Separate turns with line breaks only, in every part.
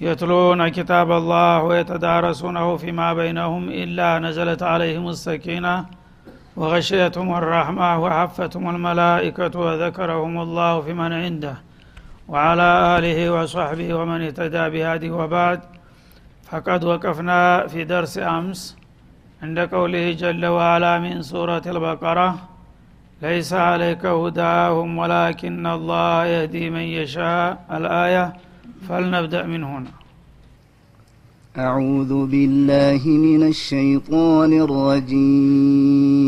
يتلون كتاب الله ويتدارسونه فيما بينهم إلا نزلت عليهم السكينة وغشيتهم الرحمة وحفتهم الملائكة وذكرهم الله في من عنده وعلى آله وصحبه ومن اهتدى بهذه وبعد. فقد وقفنا في درس أمس عند قوله جل وعلا من سورة البقرة ليس عليك هداهم ولكن الله يهدي من يشاء. الآية فلنبدأ من هنا.
أعوذ بالله من الشيطان الرجيم.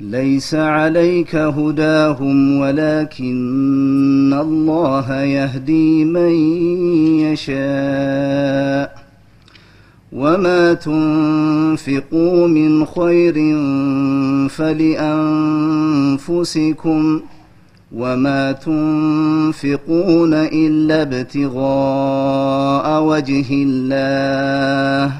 ليس عليك هداهم ولكن الله يهدي من يشاء. وما تنفقوا من خير فلأنفسكم وما تنفقون إلا ابتغاء وجه الله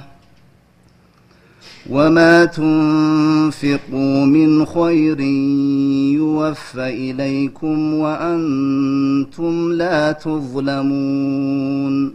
وما تنفقوا من خير يوفى إليكم وأنتم لا تظلمون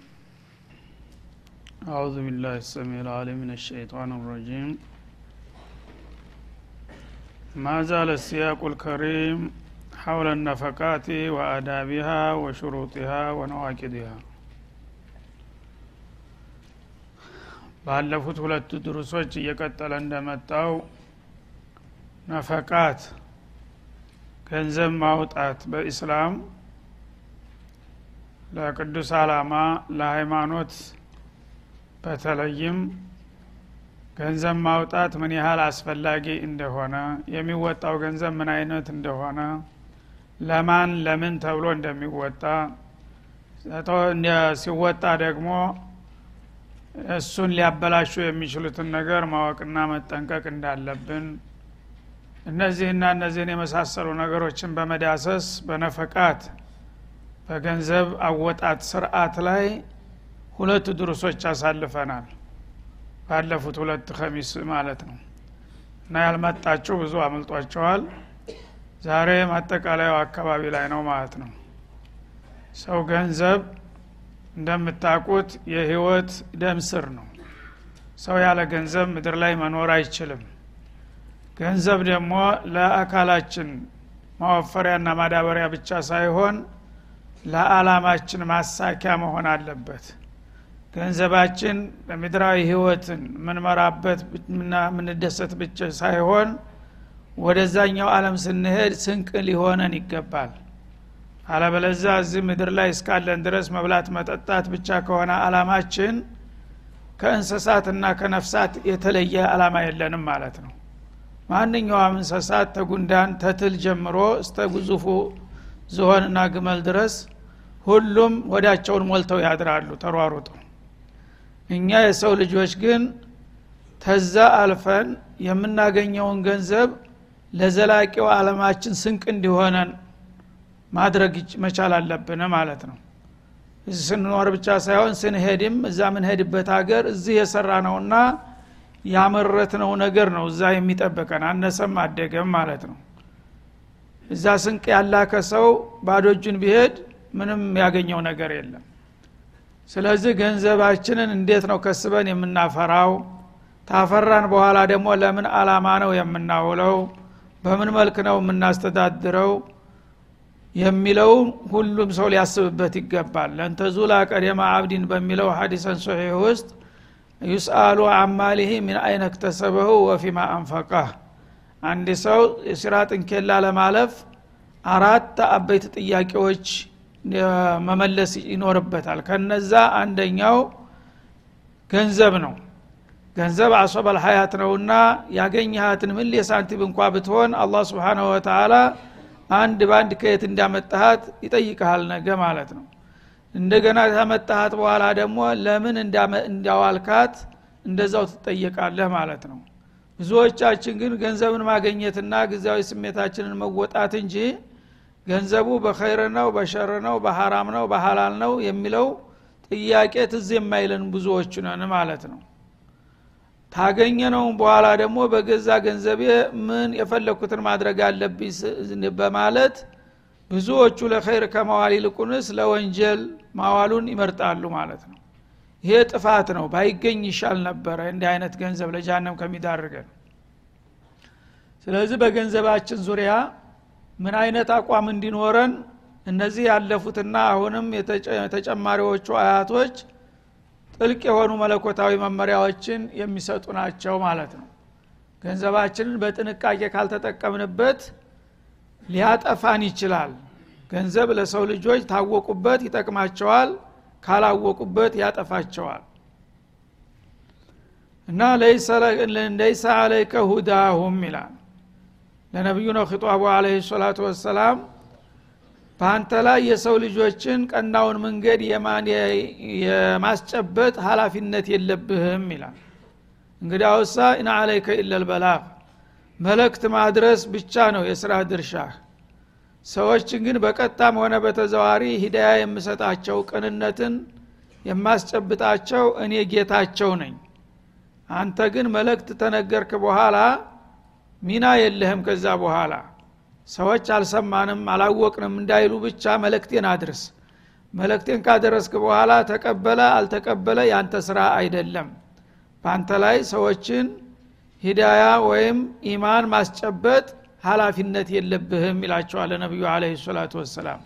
أعوذ بالله السميع العليم من الشيطان الرجيم ما زال السياق الكريم حول النفقات وآدابها وشروطها ونواكدها ባለፉት ሁለቱ ድሩሶች እየቀጠለ እንደመጣው ነፈቃት ገንዘብ ማውጣት በኢስላም ለቅዱስ አላማ ለሃይማኖት በተለይም ገንዘብ ማውጣት ምን ያህል አስፈላጊ እንደሆነ የሚወጣው ገንዘብ ምን አይነት እንደሆነ ለማን ለምን ተብሎ እንደሚወጣ ሲወጣ ደግሞ እሱን ሊያበላሹ የሚችሉትን ነገር ማወቅና መጠንቀቅ እንዳለብን እነዚህና እነዚህን የመሳሰሉ ነገሮችን በመዳሰስ በነፈቃት በገንዘብ አወጣት ስርዓት ላይ ሁለት ድሩሶች አሳልፈናል። ባለፉት ሁለት ከሚስ ማለት ነው። እና ያልመጣችሁ ብዙ አምልጧቸዋል። ዛሬ ማጠቃለያው አካባቢ ላይ ነው ማለት ነው። ሰው ገንዘብ እንደምታውቁት የህይወት ደም ስር ነው። ሰው ያለ ገንዘብ ምድር ላይ መኖር አይችልም። ገንዘብ ደግሞ ለአካላችን ማወፈሪያና ማዳበሪያ ብቻ ሳይሆን ለአላማችን ማሳኪያ መሆን አለበት ገንዘባችን ምድራዊ ህይወትን ምንመራበት ምንደሰት ብቻ ሳይሆን ወደዛኛው አለም ስንሄድ ስንቅ ሊሆነን ይገባል። አለበለዛ እዚህ ምድር ላይ እስካለን ድረስ መብላት መጠጣት ብቻ ከሆነ አላማችን ከእንስሳትና ከነፍሳት የተለየ አላማ የለንም ማለት ነው። ማንኛውም እንስሳት ተጉንዳን ተትል ጀምሮ እስተ ግዙፉ ዝሆንና ግመል ድረስ ሁሉም ወዳቸውን ሞልተው ያድራሉ ተሯሩጠው እኛ የሰው ልጆች ግን ተዛ አልፈን የምናገኘውን ገንዘብ ለዘላቂው አለማችን ስንቅ እንዲሆነን ማድረግ መቻል አለብን ማለት ነው። እዚህ ስንኖር ብቻ ሳይሆን ስንሄድም እዛ ምንሄድበት ሀገር እዚህ የሰራ ነውና ያመረትነው ነገር ነው እዛ የሚጠብቀን አነሰም አደገም ማለት ነው። እዛ ስንቅ ያላከ ሰው ባዶ እጁን ቢሄድ ምንም ያገኘው ነገር የለም ስለዚህ ገንዘባችንን እንዴት ነው ከስበን የምናፈራው? ታፈራን በኋላ ደግሞ ለምን አላማ ነው የምናውለው? በምን መልክ ነው የምናስተዳድረው? የሚለው ሁሉም ሰው ሊያስብበት ይገባል። ለንተዙላ ቀደማ አብዲን በሚለው ሀዲሰን ሶሒህ ውስጥ ዩስአሉ አማሊህ ሚን አይነ ክተሰበሁ ወፊማ አንፈቃህ አንድ ሰው የሲራጥን ኬላ ለማለፍ አራት አበይት ጥያቄዎች መመለስ ይኖርበታል። ከነዛ አንደኛው ገንዘብ ነው። ገንዘብ አሶበል ሀያት ነውና ያገኘሃትን ምን የሳንቲም እንኳ ብትሆን አላህ ስብሓንሁ ወተላ አንድ በአንድ ከየት እንዳመጣሃት ይጠይቀሃል ነገ ማለት ነው። እንደገና ከመጣሃት በኋላ ደግሞ ለምን እንዳዋልካት እንደዛው ትጠየቃለህ ማለት ነው። ብዙዎቻችን ግን ገንዘብን ማገኘትና ጊዜያዊ ስሜታችንን መወጣት እንጂ ገንዘቡ በኸይር ነው በሸር ነው በሐራም ነው በሐላል ነው የሚለው ጥያቄ ትዝ የማይለን ብዙዎቹ ነን ማለት ነው። ታገኘነውም በኋላ ደግሞ በገዛ ገንዘቤ ምን የፈለግኩትን ማድረግ አለብኝ በማለት ብዙዎቹ ለኸይር ከመዋል ይልቁንስ ለወንጀል ማዋሉን ይመርጣሉ ማለት ነው። ይሄ ጥፋት ነው። ባይገኝ ይሻል ነበረ እንዲህ አይነት ገንዘብ ለጃነም ከሚዳርገን። ስለዚህ በገንዘባችን ዙሪያ ምን አይነት አቋም እንዲኖረን እነዚህ ያለፉትና አሁንም የተጨማሪዎቹ አያቶች ጥልቅ የሆኑ መለኮታዊ መመሪያዎችን የሚሰጡ ናቸው ማለት ነው። ገንዘባችንን በጥንቃቄ ካልተጠቀምንበት ሊያጠፋን ይችላል። ገንዘብ ለሰው ልጆች ታወቁበት ይጠቅማቸዋል ካላወቁበት ያጠፋቸዋል። እና ለይሰ አለይከ ሁዳሁም ይላል ለነቢዩ ነው ኪጧቡ አለህ ሰላቱ ወሰላም በአንተ ላይ የሰው ልጆችን ቀናውን መንገድ የማስጨበጥ ሀላፊነት የለብህም ይላል። እንግዲህ አውሳ ኢና አለይከ ኢለልበላግ መልእክት ማድረስ ብቻ ነው የስራ ድርሻህ። ሰዎችን ግን በቀጣም ሆነ በተዘዋሪ ሂዳያ የምሰጣቸው ቅንነትን የማስጨብጣቸው እኔ ጌታቸው ነኝ። አንተ ግን መልእክት ተነገርክ በኋላ ሚና የለህም ከዛ በኋላ። ሰዎች አልሰማንም አላወቅንም እንዳይሉ ብቻ መልእክቴን አድርስ። መልእክቴን ካደረስክ በኋላ ተቀበለ አልተቀበለ ያንተ ስራ አይደለም። በአንተ ላይ ሰዎችን ሂዳያ ወይም ኢማን ማስጨበጥ ሀላፊነት የለብህም ይላቸዋል ነቢዩ አለ ሰላቱ ወሰላም።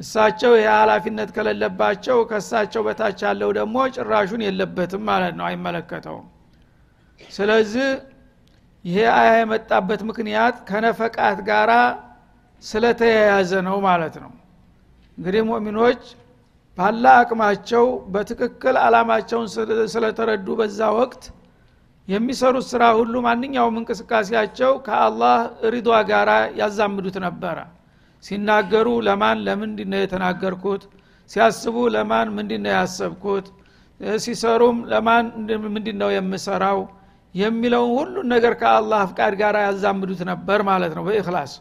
እሳቸው ይህ ሀላፊነት ከሌለባቸው ከእሳቸው በታች ያለው ደግሞ ጭራሹን የለበትም ማለት ነው አይመለከተውም። ስለዚህ ይሄ አያ የመጣበት ምክንያት ከነፈቃት ጋራ ስለተያያዘ ነው ማለት ነው። እንግዲህ ሙእሚኖች ባላ አቅማቸው በትክክል አላማቸውን ስለተረዱ በዛ ወቅት የሚሰሩት ስራ ሁሉ ማንኛውም እንቅስቃሴያቸው ከአላህ ሪዷ ጋር ያዛምዱት ነበረ። ሲናገሩ ለማን ለምንድ ነው የተናገርኩት? ሲያስቡ ለማን ምንድ ነው ያሰብኩት? ሲሰሩም ለማን ምንድ ነው የምሰራው የሚለውን ሁሉን ነገር ከአላህ ፍቃድ ጋር ያዛምዱት ነበር ማለት ነው በእክላስ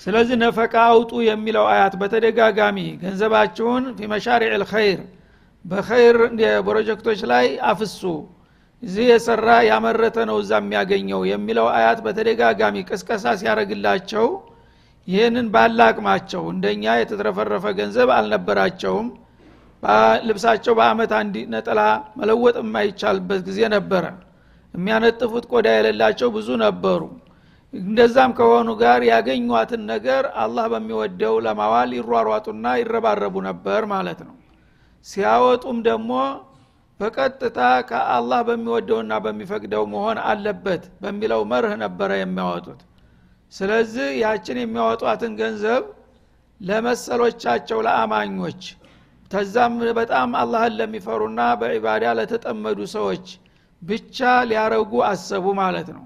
ስለዚህ ነፈቃ አውጡ የሚለው አያት በተደጋጋሚ ገንዘባችሁን ፊ መሻሪዕ ልኸይር በኸይር ፕሮጀክቶች ላይ አፍሱ። እዚህ የሰራ ያመረተ ነው እዛ የሚያገኘው የሚለው አያት በተደጋጋሚ ቅስቀሳ ሲያደረግላቸው ይህንን ባለ አቅማቸው እንደኛ የተትረፈረፈ ገንዘብ አልነበራቸውም ልብሳቸው በአመት አንድ ነጠላ መለወጥ የማይቻልበት ጊዜ ነበረ። የሚያነጥፉት ቆዳ የሌላቸው ብዙ ነበሩ። እንደዛም ከሆኑ ጋር ያገኟትን ነገር አላህ በሚወደው ለማዋል ይሯሯጡና ይረባረቡ ነበር ማለት ነው። ሲያወጡም ደግሞ በቀጥታ ከአላህ በሚወደውና በሚፈቅደው መሆን አለበት በሚለው መርህ ነበረ የሚያወጡት። ስለዚህ ያችን የሚያወጧትን ገንዘብ ለመሰሎቻቸው ለአማኞች ተዛም በጣም አላህን ለሚፈሩና በዒባዳ ለተጠመዱ ሰዎች ብቻ ሊያረጉ አሰቡ ማለት ነው።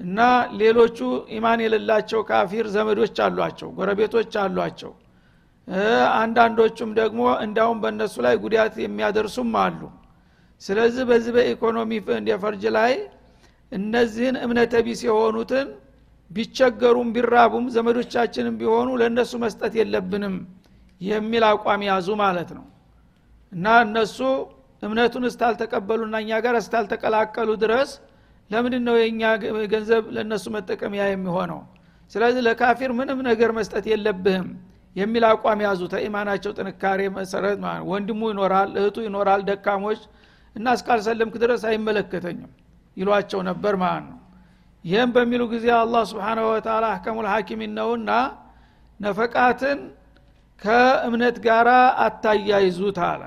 እና ሌሎቹ ኢማን የሌላቸው ካፊር ዘመዶች አሏቸው ጎረቤቶች አሏቸው። አንዳንዶቹም ደግሞ እንዳውም በእነሱ ላይ ጉዳት የሚያደርሱም አሉ። ስለዚህ በዚህ በኢኮኖሚ ፈርጅ ላይ እነዚህን እምነተ ቢስ የሆኑትን ቢቸገሩም ቢራቡም ዘመዶቻችንም ቢሆኑ ለእነሱ መስጠት የለብንም የሚል አቋም ያዙ ማለት ነው። እና እነሱ እምነቱን እስታልተቀበሉና እኛ ጋር እስታልተቀላቀሉ ድረስ ለምንድን ነው የእኛ ገንዘብ ለእነሱ መጠቀሚያ የሚሆነው? ስለዚህ ለካፊር ምንም ነገር መስጠት የለብህም የሚል አቋም ያዙ። ተኢማናቸው ጥንካሬ መሰረት ወንድሙ ይኖራል እህቱ ይኖራል ደካሞች እና እስካልሰለምክ ድረስ አይመለከተኝም ይሏቸው ነበር ማለት ነው። ይህም በሚሉ ጊዜ አላህ ስብሓናሁ ወተላ አህከሙል ሐኪሚን ነውና ነፈቃትን ከእምነት ጋር አታያይዙት አለ።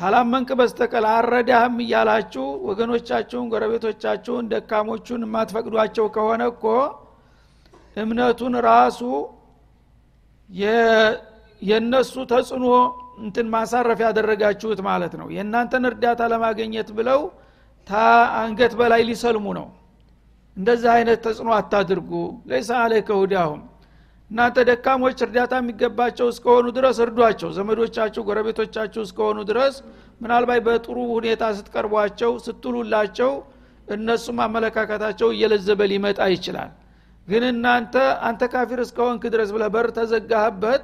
ታላመንክ በስተቀል አረዳህም እያላችሁ ወገኖቻችሁን ጎረቤቶቻችሁን ደካሞቹን የማትፈቅዷቸው ከሆነ እኮ እምነቱን ራሱ የእነሱ ተጽዕኖ እንትን ማሳረፍ ያደረጋችሁት ማለት ነው። የእናንተን እርዳታ ለማገኘት ብለው አንገት በላይ ሊሰልሙ ነው። እንደዚህ አይነት ተጽዕኖ አታድርጉ። ለይሳ አለይከ ሁዳሁም እናንተ ደካሞች እርዳታ የሚገባቸው እስከሆኑ ድረስ እርዷቸው። ዘመዶቻችሁ ጎረቤቶቻችሁ እስከሆኑ ድረስ ምናልባት በጥሩ ሁኔታ ስትቀርቧቸው ስትሉላቸው እነሱም አመለካከታቸው እየለዘበ ሊመጣ ይችላል። ግን እናንተ አንተ ካፊር እስከሆንክ ድረስ ብለ በር ተዘጋህበት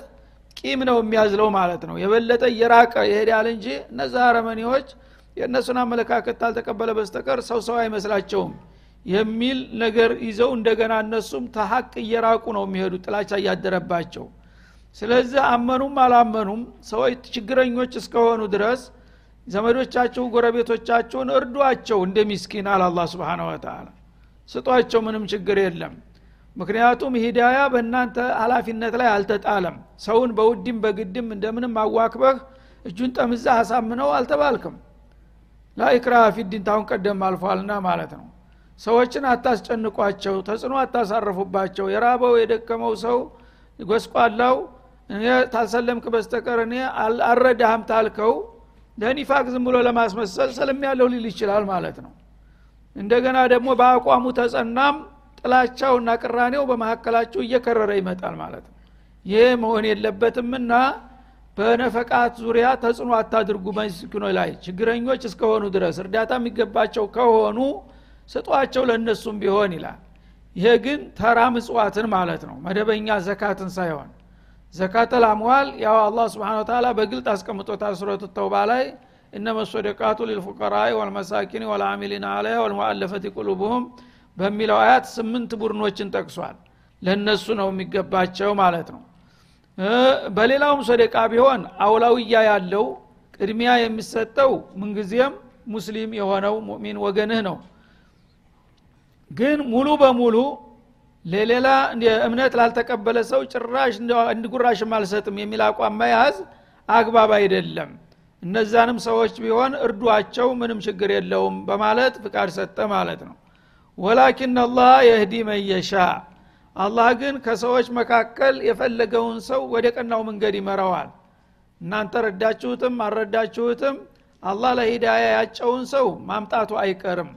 ቂም ነው የሚያዝለው ማለት ነው። የበለጠ እየራቀ ይሄዳል እንጂ እነዛ አረመኔዎች የእነሱን አመለካከት ታልተቀበለ በስተቀር ሰው ሰው አይመስላቸውም የሚል ነገር ይዘው እንደገና እነሱም ተሀቅ እየራቁ ነው የሚሄዱ ጥላቻ እያደረባቸው። ስለዚህ አመኑም አላመኑም ሰዎች ችግረኞች እስከሆኑ ድረስ ዘመዶቻችሁ ጎረቤቶቻችሁን እርዷቸው እንደ ሚስኪን አለ አላ ስብን ወተላ ስጧቸው ምንም ችግር የለም። ምክንያቱም ሂዳያ በእናንተ ሀላፊነት ላይ አልተጣለም። ሰውን በውድም በግድም እንደምንም አዋክበህ እጁን ጠምዛ አሳምነው አልተባልክም። ላኢክራ ፊዲን ታሁን ቀደም አልፏልና ማለት ነው ሰዎችን አታስጨንቋቸው ተጽዕኖ አታሳርፉባቸው። የራበው የደከመው ሰው ጎስቋላው ታልሰለምክ በስተቀር እኔ አልረዳህም ታልከው ለኒፋቅ ዝም ብሎ ለማስመሰል ሰለም ያለው ሊል ይችላል ማለት ነው። እንደገና ደግሞ በአቋሙ ተጸናም ጥላቻውና ቅራኔው በመካከላችሁ እየከረረ ይመጣል ማለት ነው። ይህ መሆን የለበትምና በነፈቃት ዙሪያ ተጽዕኖ አታድርጉ። መስኪኖ ላይ ችግረኞች እስከሆኑ ድረስ እርዳታ የሚገባቸው ከሆኑ ስጧቸው ለእነሱም ቢሆን ይላል። ይሄ ግን ተራ ምጽዋትን ማለት ነው መደበኛ ዘካትን ሳይሆን። ዘካተል አምዋል ያው አላህ ስብሓን ተላ በግልጥ አስቀምጦታል ሱረቱ ተውባ ላይ። እነመ ሶደቃቱ ሊልፉቀራኢ ወልመሳኪን ወልአሚሊን አለያ ወልሙአለፈት ቁሉብሁም በሚለው አያት ስምንት ቡድኖችን ጠቅሷል። ለእነሱ ነው የሚገባቸው ማለት ነው። በሌላውም ሶደቃ ቢሆን አውላውያ ያለው ቅድሚያ የሚሰጠው ምንጊዜም ሙስሊም የሆነው ሙእሚን ወገንህ ነው ግን ሙሉ በሙሉ ለሌላ እምነት ላልተቀበለ ሰው ጭራሽ እንድጉራሽም አልሰጥም የሚል አቋም መያዝ አግባብ አይደለም። እነዛንም ሰዎች ቢሆን እርዷቸው ምንም ችግር የለውም በማለት ፍቃድ ሰጠ ማለት ነው። ወላኪን አላህ የህዲ መየሻ አላህ ግን ከሰዎች መካከል የፈለገውን ሰው ወደ ቀናው መንገድ ይመራዋል። እናንተ ረዳችሁትም አልረዳችሁትም አላህ ለሂዳያ ያጨውን ሰው ማምጣቱ አይቀርም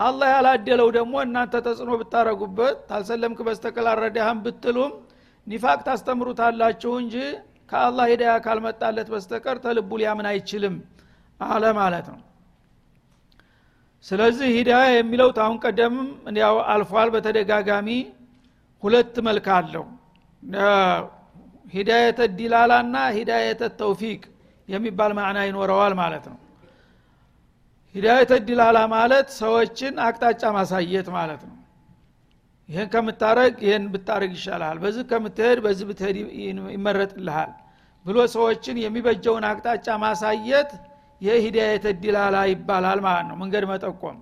አላህ ያላደለው ደግሞ እናንተ ተጽዕኖ ብታረጉበት ታልሰለምክ በስተቀል ብትሉም ኒፋቅ ታስተምሩታላችሁ እንጂ ከአላህ ሂዳያ ካልመጣለት በስተቀር ተልቡ ሊያምን አይችልም አለ ማለት ነው። ስለዚህ ሂዳያ የሚለው ታሁን ቀደምም ያው አልፏል። በተደጋጋሚ ሁለት መልክ አለው። ሂዳየተ ዲላላ ና ሂዳየተ ተውፊቅ የሚባል ማዕና ይኖረዋል ማለት ነው ሂዳየተ ዲላላ ማለት ሰዎችን አቅጣጫ ማሳየት ማለት ነው። ይህን ከምታረግ ይህን ብታረግ ይሻልሃል። በዚህ ከምትሄድ በዚህ ብትሄድ ይመረጥልሃል ብሎ ሰዎችን የሚበጀውን አቅጣጫ ማሳየት ይህ ሂዳየተ ዲላላ ይባላል ማለት ነው። መንገድ መጠቆም።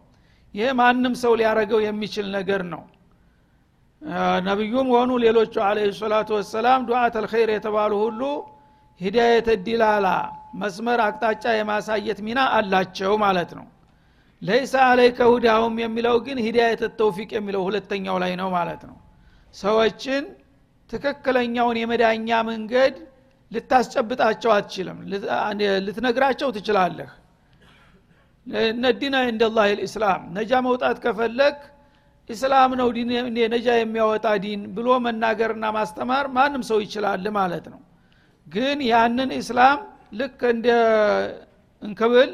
ይህ ማንም ሰው ሊያረገው የሚችል ነገር ነው። ነቢዩም ሆኑ ሌሎቹ አለ ሰላቱ ወሰላም ዱዓት አልኸይር የተባሉ ሁሉ ሂዳየተ ዲላላ መስመር አቅጣጫ የማሳየት ሚና አላቸው ማለት ነው። ለይሳ አለይከ ሁዳሁም የሚለው ግን ሂዳየተ ተውፊቅ የሚለው ሁለተኛው ላይ ነው ማለት ነው። ሰዎችን ትክክለኛውን የመዳኛ መንገድ ልታስጨብጣቸው አትችልም። ልትነግራቸው ትችላለህ። ነዲና እንደላህ ልእስላም ነጃ መውጣት ከፈለግ ኢስላም ነው ነጃ የሚያወጣ ዲን ብሎ መናገርና ማስተማር ማንም ሰው ይችላል ማለት ነው። ግን ያንን ኢስላም ልክ እንደ እንክብል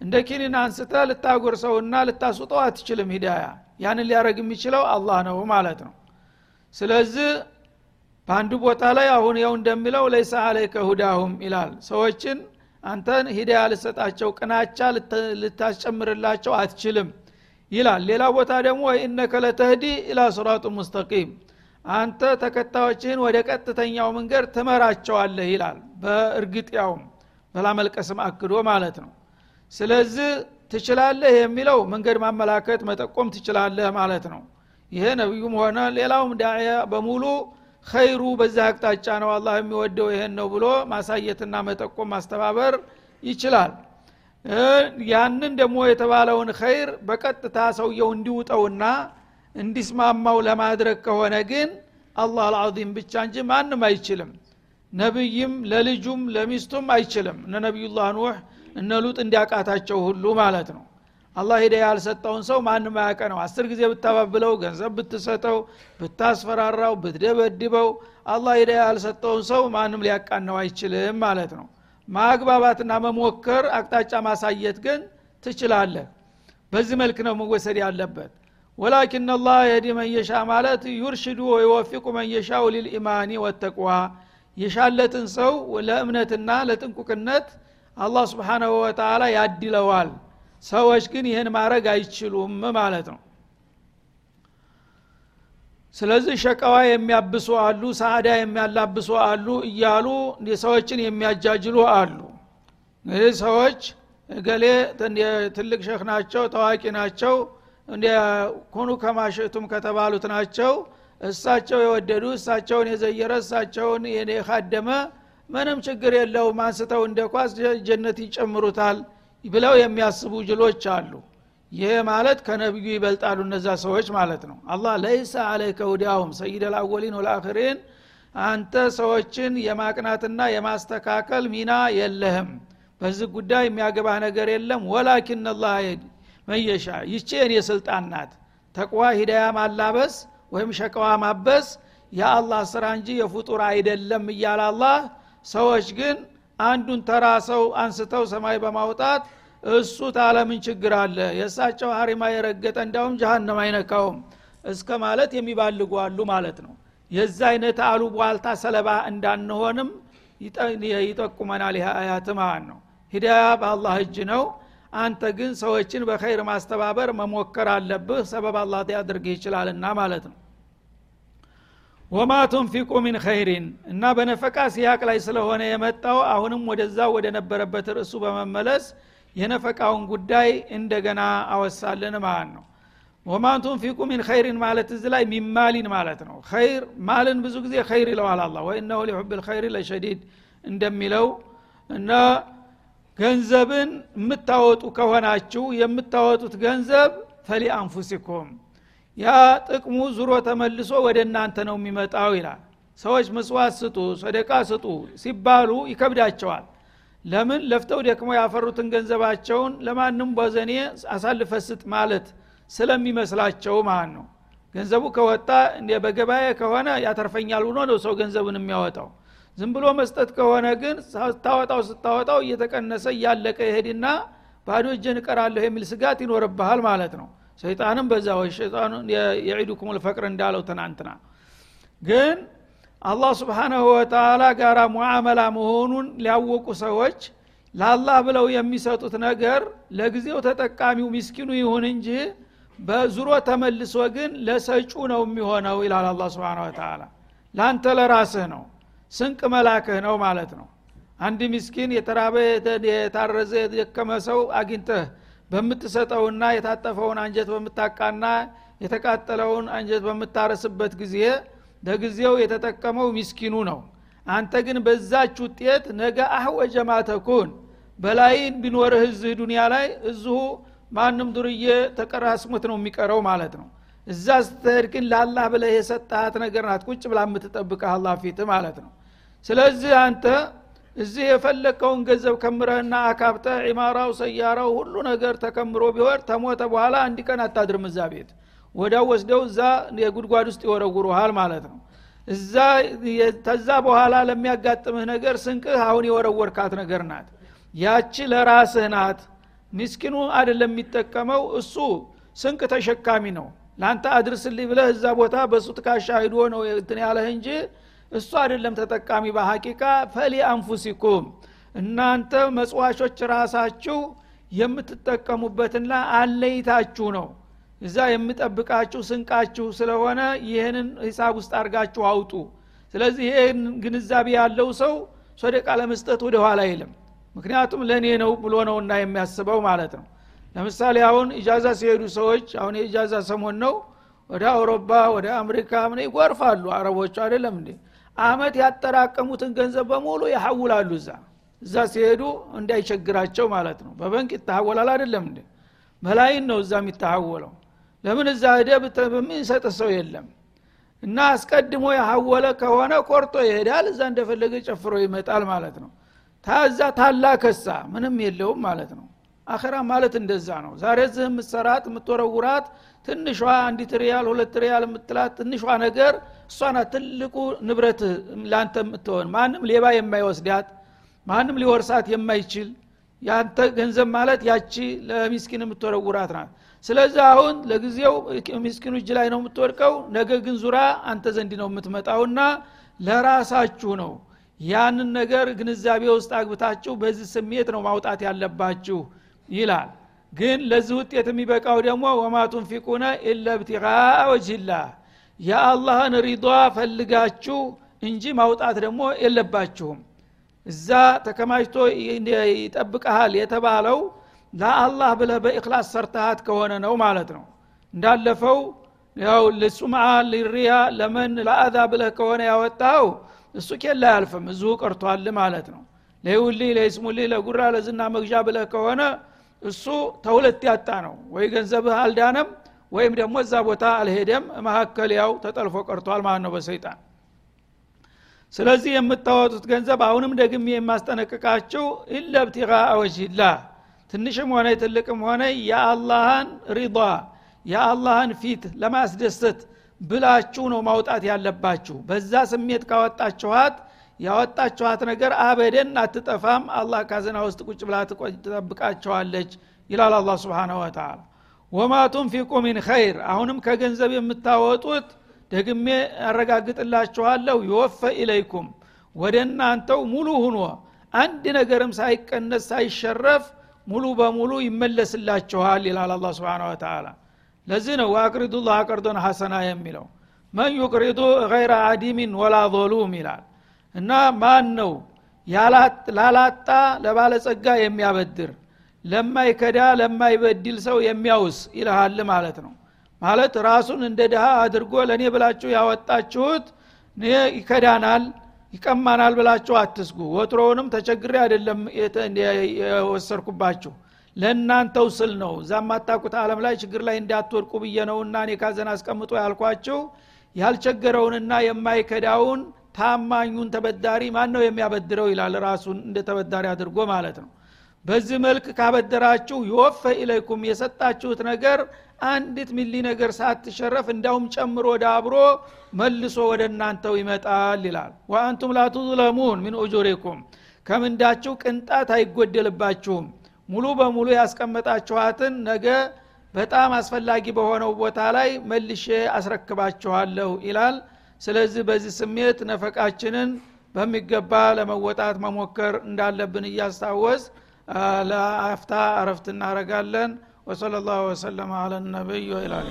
እንደ ኪኒን አንስተ ልታጎርሰውና ልታስውጠው አትችልም ሂዳያ። ያንን ሊያደረግ የሚችለው አላህ ነው ማለት ነው። ስለዚህ በአንዱ ቦታ ላይ አሁን ያው እንደሚለው ለይሳ አለይከ ሁዳሁም ይላል። ሰዎችን አንተን ሂዳያ ልሰጣቸው ቅናቻ ልታስጨምርላቸው አትችልም ይላል። ሌላ ቦታ ደግሞ ኢነከ ለተህዲ ኢላ ስራጡ ሙስተቂም አንተ ተከታዮችህን ወደ ቀጥተኛው መንገድ ትመራቸዋለህ ይላል። በእርግጥ ያውም በላመልቀስም አክዶ ማለት ነው። ስለዚህ ትችላለህ የሚለው መንገድ ማመላከት መጠቆም ትችላለህ ማለት ነው። ይሄ ነቢዩም ሆነ ሌላውም ዳያ በሙሉ ኸይሩ በዛ አቅጣጫ ነው አላህ የሚወደው ይሄን ነው ብሎ ማሳየትና መጠቆም ማስተባበር ይችላል። ያንን ደግሞ የተባለውን ኸይር በቀጥታ ሰውየው እንዲውጠውና እንዲስማማው ለማድረግ ከሆነ ግን አላህ አልዓዚም ብቻ እንጂ ማንም አይችልም። ነቢይም ለልጁም ለሚስቱም አይችልም። እነ ነቢዩላህ ኑህ እነ ሉጥ እንዲያቃታቸው ሁሉ ማለት ነው። አላህ ሂዳያ ያልሰጠውን ሰው ማንም አያቀ ነው አስር ጊዜ ብታባብለው ገንዘብ ብትሰጠው ብታስፈራራው ብትደበድበው አላህ ሂዳያ ያልሰጠውን ሰው ማንም ሊያቃነው አይችልም ማለት ነው። ማግባባትና መሞከር አቅጣጫ ማሳየት ግን ትችላለህ። በዚህ መልክ ነው መወሰድ ያለበት ወላኪን አላህ የህዲ መየሻ ማለት ዩርሽዱ ወይወፊቁ መየሻው ሊልኢማኒ ወተቅዋ። የሻለትን ሰው ለእምነትና ለጥንቁቅነት አላህ ስብሓናሁ ወተላ ያድለዋል። ሰዎች ግን ይህን ማድረግ አይችሉም ማለት ነው። ስለዚህ ሸቀዋ የሚያብሱ አሉ ሳዕዳ የሚያላብሱ አሉ እያሉ ሰዎችን የሚያጃጅሉ አሉ። እንግዲህ ሰዎች እገሌ ትልቅ ሸክ ናቸው ታዋቂ ናቸው ኩኑ ከማሽቱም ከተባሉት ናቸው። እሳቸው የወደዱ እሳቸውን የዘየረ እሳቸውን የካደመ ምንም ችግር የለውም አንስተው እንደ ኳስ ጀነት ይጨምሩታል ብለው የሚያስቡ ጅሎች አሉ። ይህ ማለት ከነቢዩ ይበልጣሉ እነዛ ሰዎች ማለት ነው። አላህ ለይሰ አለይከ ሁዳሁም ሰይድ አልአወሊን ወልአክሪን አንተ ሰዎችን የማቅናትና የማስተካከል ሚና የለህም። በዚህ ጉዳይ የሚያገባህ ነገር የለም። ወላኪን አላህ መየሻ። ይቼ እኔ ስልጣን ናት። ተቅዋ ሂዳያ ማላበስ ወይም ሸቀዋ ማበስ የአላህ ስራ እንጂ የፍጡር አይደለም እያለ አላህ ሰዎች ግን አንዱን ተራ ሰው አንስተው ሰማይ በማውጣት እሱ ታለምን ችግር አለ? የእሳቸው ሀሪማ የረገጠ እንዲያውም ጀሃነም አይነካውም። እስከ ማለት የሚባልጉ አሉ ማለት ነው። የዛ አይነት አሉ ቧልታ ሰለባ እንዳንሆንም ይጠቁመናል ይህ አያት ነው። ሂዳያ በአላህ እጅ ነው አንተ ግን ሰዎችን በኸይር ማስተባበር መሞከር አለብህ ሰበብ አላህ ያደርግህ ይችላልና ማለት ነው። وما تنفقوا من خير እና በነፈቃ ሲያቅ ላይ ስለሆነ የመጣው አሁንም ወደዛ ወደ ነበረበት ርዕሱ በመመለስ የነፈቃውን ጉዳይ እንደገና አወሳልን ማለት ነው። وما تنفقوا من خير ማለት እዚ ላይ ሚማሊን ማለት ነው። ኸይር ማልን ብዙ ጊዜ ኸይር ይለዋል አላህ وإنه لحب الخير لشديد እንደሚለው እና ገንዘብን የምታወጡ ከሆናችሁ የምታወጡት ገንዘብ ፈሊ አንፉሲኩም። ያ ጥቅሙ ዙሮ ተመልሶ ወደ እናንተ ነው የሚመጣው ይላል። ሰዎች መስዋዕት ስጡ ሰደቃ ስጡ ሲባሉ ይከብዳቸዋል። ለምን? ለፍተው ደክመው ያፈሩትን ገንዘባቸውን ለማንም በዘኔ አሳልፈ ስጥ ማለት ስለሚመስላቸው ማለት ነው። ገንዘቡ ከወጣ በገበያ ከሆነ ያተርፈኛል ብሎ ነው ሰው ገንዘቡን የሚያወጣው ዝም ብሎ መስጠት ከሆነ ግን ስታወጣው ስታወጣው እየተቀነሰ እያለቀ ይሄድና ባዶ እጅን እቀራለሁ የሚል ስጋት ይኖርብሃል ማለት ነው። ሰይጣንም በዛ ወይ ሸይጣኑ የዒዱኩም ልፈቅር እንዳለው ትናንትና። ግን አላህ ስብሓናሁ ወተላ ጋራ ሙዓመላ መሆኑን ሊያወቁ ሰዎች ለአላህ ብለው የሚሰጡት ነገር ለጊዜው ተጠቃሚው ሚስኪኑ ይሁን እንጂ በዙሮ ተመልሶ ግን ለሰጩ ነው የሚሆነው ይላል አላ ስብን ወተላ ለአንተ ለራስህ ነው ስንቅ መላክህ ነው ማለት ነው። አንድ ሚስኪን የተራበ የታረዘ የደከመ ሰው አግኝተህ በምትሰጠውና የታጠፈውን አንጀት በምታቃና የተቃጠለውን አንጀት በምታረስበት ጊዜ ለጊዜው የተጠቀመው ሚስኪኑ ነው። አንተ ግን በዛች ውጤት ነገ አህወጀ ማተኩን በላይ ቢኖርህ እዚህ ዱኒያ ላይ እዚሁ ማንም ዱርዬ ተቀራስሙት ነው የሚቀረው ማለት ነው። እዛ ስትሄድ ግን ለአላህ ብለህ የሰጠሃት ነገር ናት። ቁጭ ብላ የምትጠብቀህ አላ ፊት ማለት ነው ስለዚህ አንተ እዚህ የፈለግከውን ገንዘብ ከምረህና አካብተህ ዒማራው ሰያራው ሁሉ ነገር ተከምሮ ቢወር ተሞተ በኋላ አንድ ቀን አታድርም እዛ ቤት። ወዳው ወስደው እዛ የጉድጓድ ውስጥ ይወረውሩሃል ማለት ነው። እዛ ተዛ በኋላ ለሚያጋጥምህ ነገር ስንቅህ አሁን የወረወርካት ነገር ናት። ያቺ ለራስህ ናት። ሚስኪኑ አይደለም የሚጠቀመው። እሱ ስንቅ ተሸካሚ ነው። ለአንተ አድርስልኝ ብለህ እዛ ቦታ በእሱ ትካሻ ሂዶ ነው እንትን ያለህ እንጂ እሱ አይደለም ተጠቃሚ በሐቂቃ ፈሊ አንፉሲኩም። እናንተ መጽዋቾች ራሳችሁ የምትጠቀሙበትና አለይታችሁ ነው። እዛ የምጠብቃችሁ ስንቃችሁ ስለሆነ ይህንን ሂሳብ ውስጥ አድርጋችሁ አውጡ። ስለዚህ ይህን ግንዛቤ ያለው ሰው ሶደቃ ለመስጠት ወደ ኋላ አይልም። ምክንያቱም ለእኔ ነው ብሎ ነውና የሚያስበው ማለት ነው። ለምሳሌ አሁን ኢጃዛ ሲሄዱ ሰዎች አሁን የኢጃዛ ሰሞን ነው ወደ አውሮፓ ወደ አሜሪካ ምን ይጎርፋሉ። አረቦቹ አይደለም እንዴ አመት ያጠራቀሙትን ገንዘብ በሙሉ ያሐውላሉ እዛ። እዛ ሲሄዱ እንዳይቸግራቸው ማለት ነው። በበንክ ይተሐወላል አይደለም እንዴ? መላይን ነው እዛ የሚተሐወለው። ለምን እዛ ሄደ በሚሰጥ ሰው የለም። እና አስቀድሞ ያሐወለ ከሆነ ቆርጦ ይሄዳል እዛ እንደፈለገ ጨፍሮ ይመጣል ማለት ነው። ታዛ ታላከሳ ምንም የለውም ማለት ነው አኸራ ማለት እንደዛ ነው። ዛሬ ዝህ የምትሰራት የምትወረውራት ትንሿ አንዲት ሪያል ሁለት ሪያል የምትላት ትንሿ ነገር እሷና ትልቁ ንብረት ለአንተ የምትሆን። ማንም ሌባ የማይወስዳት ማንም ሊወርሳት የማይችል ያንተ ገንዘብ ማለት ያቺ ለሚስኪን የምትወረውራት ናት። ስለዚህ አሁን ለጊዜው ሚስኪኑ እጅ ላይ ነው የምትወድቀው። ነገ ግን ዙራ አንተ ዘንድ ነው የምትመጣውና ለራሳችሁ ነው። ያንን ነገር ግንዛቤ ውስጥ አግብታችሁ በዚህ ስሜት ነው ማውጣት ያለባችሁ ይላል። ግን ለዚህ ውጤት የሚበቃው ደግሞ ወማ ቱንፊቁነ ኢለ ብቲቃ ወጅላህ የአላህን ሪዷ ፈልጋችሁ እንጂ ማውጣት ደግሞ የለባችሁም። እዛ ተከማችቶ ይጠብቀሃል የተባለው ለአላህ ብለህ በእክላስ ሰርተሃት ከሆነ ነው ማለት ነው። እንዳለፈው ያው ልሱምዓ ሊሪያ ለመን ለአዛ ብለህ ከሆነ ያወጣው እሱ ኬላ አያልፍም እዚሁ ቀርቷል ማለት ነው። ለይውልኝ ለይስሙልኝ ለጉራ ለዝና መግዣ ብለህ ከሆነ እሱ ተሁለት ያጣ ነው። ወይ ገንዘብህ አልዳነም ወይም ደግሞ እዛ ቦታ አልሄደም መካከል ያው ተጠልፎ ቀርቷል ማለት ነው በሰይጣን። ስለዚህ የምታወጡት ገንዘብ አሁንም ደግሜ የማስጠነቅቃችሁ ኢለ ብቲቃ ወጅላህ ትንሽም ሆነ ትልቅም ሆነ የአላህን ሪዷ የአላህን ፊት ለማስደሰት ብላችሁ ነው ማውጣት ያለባችሁ። በዛ ስሜት ካወጣችኋት ያወጣችኋት ነገር አበደን አትጠፋም። አላህ ካዝና ውስጥ ቁጭ ብላ ትጠብቃቸዋለች ይላል አላህ سبحانه وتعالى وما تنفقوا من خير አሁንም ከገንዘብ የምታወጡት ደግሜ ያረጋግጥላችኋለሁ يوف إليكم ወደ እናንተው ሙሉ ሁኖ አንድ ነገርም ሳይቀነስ ሳይሸረፍ ሙሉ በሙሉ ይመለስላችኋል ይላል አላህ سبحانه وتعالى ለዚህ ነው وأقرضوا الله قرضا حسنا የሚለው። من يقرض غير عديم ولا ظلوم ይላል እና ማን ነው ላላጣ ለባለጸጋ የሚያበድር? ለማይከዳ ለማይበድል ሰው የሚያውስ ይልሃል ማለት ነው። ማለት ራሱን እንደ ድሃ አድርጎ ለእኔ ብላችሁ ያወጣችሁት ይከዳናል ይቀማናል ብላችሁ አትስጉ። ወትሮውንም ተቸግሬ አይደለም የወሰርኩባችሁ ለእናንተው ስል ነው። እዛ ማታቁት አለም ላይ ችግር ላይ እንዳትወድቁ ብዬ ነውና እኔ ካዘን አስቀምጦ ያልኳችሁ ያልቸገረውንና የማይከዳውን ታማኙን ተበዳሪ ማን ነው የሚያበድረው ይላል ራሱን እንደ ተበዳሪ አድርጎ ማለት ነው። በዚህ መልክ ካበደራችሁ ይወፈ ኢለይኩም የሰጣችሁት ነገር አንዲት ሚሊ ነገር ሳትሸረፍ እንዳውም ጨምሮ ዳብሮ መልሶ ወደ እናንተው ይመጣል ይላል። ወአንቱም ላቱዝለሙን ሚን ኡጁሪኩም ከምንዳችሁ ቅንጣት አይጎደልባችሁም። ሙሉ በሙሉ ያስቀመጣችኋትን ነገ በጣም አስፈላጊ በሆነው ቦታ ላይ መልሼ አስረክባችኋለሁ ይላል ስለዚህ በዚህ ስሜት ነፈቃችንን በሚገባ ለመወጣት መሞከር እንዳለብን እያስታወስ ለአፍታ አረፍት እናረጋለን ወሰለ ላሁ ወሰለማ አለ ነቢይ ወይላል